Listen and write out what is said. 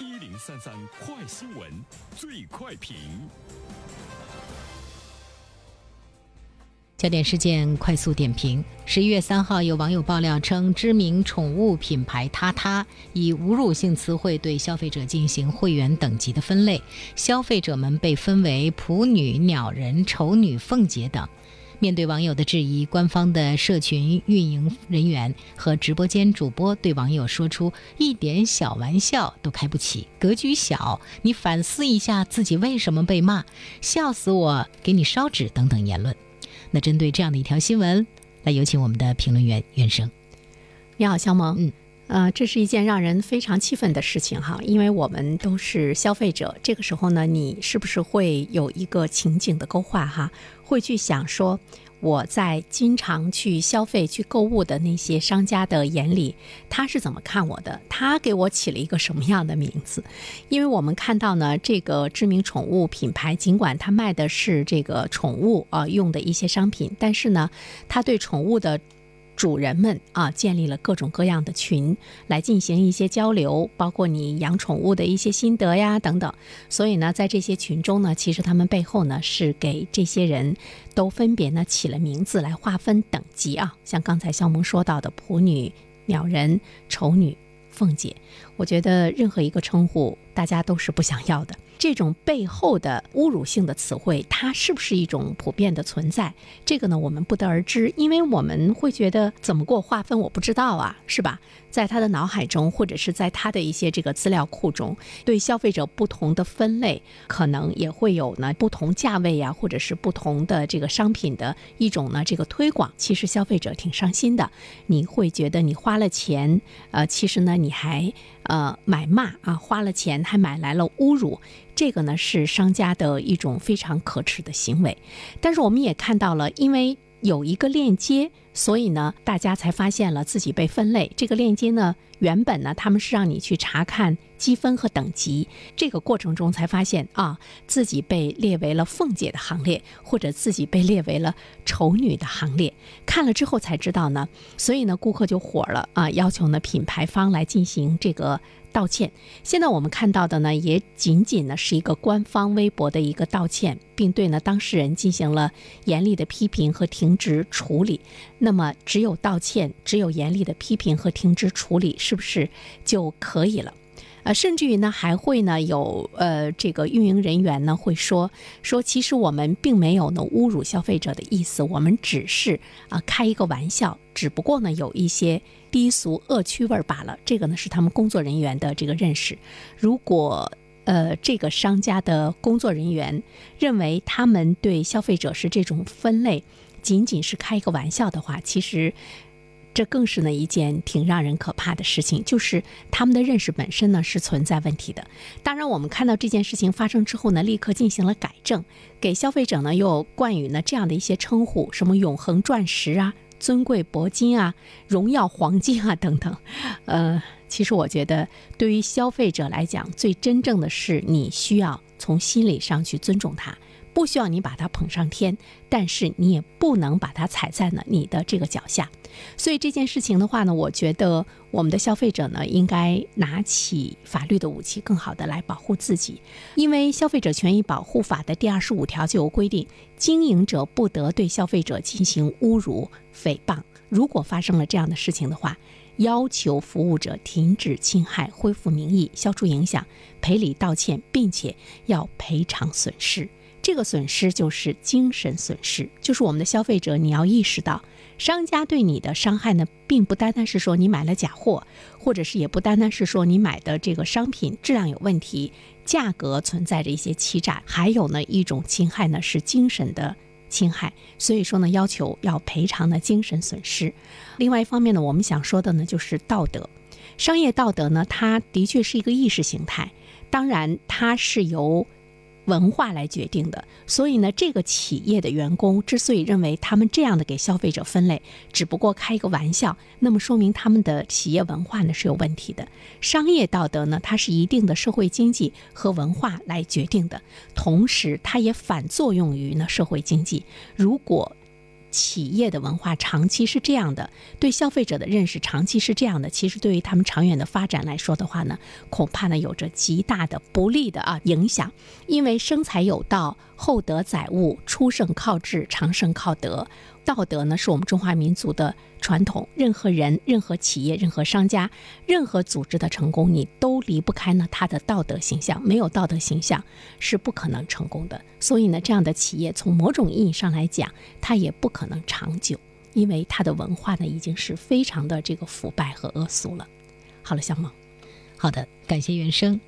一零三三快新闻，最快评。焦点事件快速点评：十一月三号，有网友爆料称，知名宠物品牌他他以侮辱性词汇对消费者进行会员等级的分类，消费者们被分为普女、鸟人、丑女、凤姐等。面对网友的质疑，官方的社群运营人员和直播间主播对网友说出“一点小玩笑都开不起，格局小，你反思一下自己为什么被骂，笑死我，给你烧纸”等等言论。那针对这样的一条新闻，来有请我们的评论员袁生。你好，肖萌。嗯，呃，这是一件让人非常气愤的事情哈，因为我们都是消费者，这个时候呢，你是不是会有一个情景的勾画哈？会去想说。我在经常去消费、去购物的那些商家的眼里，他是怎么看我的？他给我起了一个什么样的名字？因为我们看到呢，这个知名宠物品牌，尽管他卖的是这个宠物啊用的一些商品，但是呢，他对宠物的。主人们啊，建立了各种各样的群来进行一些交流，包括你养宠物的一些心得呀等等。所以呢，在这些群中呢，其实他们背后呢是给这些人都分别呢起了名字来划分等级啊。像刚才肖萌说到的普女、鸟人、丑女、凤姐，我觉得任何一个称呼大家都是不想要的。这种背后的侮辱性的词汇，它是不是一种普遍的存在？这个呢，我们不得而知，因为我们会觉得怎么给我划分，我不知道啊，是吧？在他的脑海中，或者是在他的一些这个资料库中，对消费者不同的分类，可能也会有呢不同价位呀，或者是不同的这个商品的一种呢这个推广。其实消费者挺伤心的，你会觉得你花了钱，呃，其实呢你还呃买骂啊，花了钱还买来了侮辱。这个呢是商家的一种非常可耻的行为，但是我们也看到了，因为有一个链接。所以呢，大家才发现了自己被分类。这个链接呢，原本呢，他们是让你去查看积分和等级。这个过程中才发现啊，自己被列为了凤姐的行列，或者自己被列为了丑女的行列。看了之后才知道呢，所以呢，顾客就火了啊，要求呢品牌方来进行这个。道歉。现在我们看到的呢，也仅仅呢是一个官方微博的一个道歉，并对呢当事人进行了严厉的批评和停职处理。那么，只有道歉，只有严厉的批评和停职处理，是不是就可以了？呃，甚至于呢，还会呢有呃这个运营人员呢会说说，其实我们并没有呢侮辱消费者的意思，我们只是啊开一个玩笑，只不过呢有一些。低俗恶趣味罢了，这个呢是他们工作人员的这个认识。如果呃这个商家的工作人员认为他们对消费者是这种分类，仅仅是开一个玩笑的话，其实这更是呢一件挺让人可怕的事情。就是他们的认识本身呢是存在问题的。当然，我们看到这件事情发生之后呢，立刻进行了改正，给消费者呢又冠以呢这样的一些称呼，什么永恒钻石啊。尊贵铂金啊，荣耀黄金啊，等等，呃，其实我觉得，对于消费者来讲，最真正的是你需要从心理上去尊重他。不需要你把它捧上天，但是你也不能把它踩在呢你的这个脚下。所以这件事情的话呢，我觉得我们的消费者呢应该拿起法律的武器，更好的来保护自己。因为《消费者权益保护法》的第二十五条就有规定，经营者不得对消费者进行侮辱、诽谤。如果发生了这样的事情的话，要求服务者停止侵害、恢复名誉、消除影响、赔礼道歉，并且要赔偿损失。这个损失就是精神损失，就是我们的消费者，你要意识到，商家对你的伤害呢，并不单单是说你买了假货，或者是也不单单是说你买的这个商品质量有问题，价格存在着一些欺诈，还有呢一种侵害呢是精神的侵害，所以说呢要求要赔偿的精神损失。另外一方面呢，我们想说的呢就是道德，商业道德呢，它的确是一个意识形态，当然它是由。文化来决定的，所以呢，这个企业的员工之所以认为他们这样的给消费者分类，只不过开一个玩笑，那么说明他们的企业文化呢是有问题的。商业道德呢，它是一定的社会经济和文化来决定的，同时它也反作用于呢社会经济。如果企业的文化长期是这样的，对消费者的认识长期是这样的，其实对于他们长远的发展来说的话呢，恐怕呢有着极大的不利的啊影响。因为生财有道，厚德载物，出圣靠智，长盛靠德。道德呢，是我们中华民族的传统。任何人、任何企业、任何商家、任何组织的成功，你都离不开呢他的道德形象。没有道德形象，是不可能成功的。所以呢，这样的企业从某种意义上来讲，它也不可能长久，因为它的文化呢，已经是非常的这个腐败和恶俗了。好了，小孟，好的，感谢原生。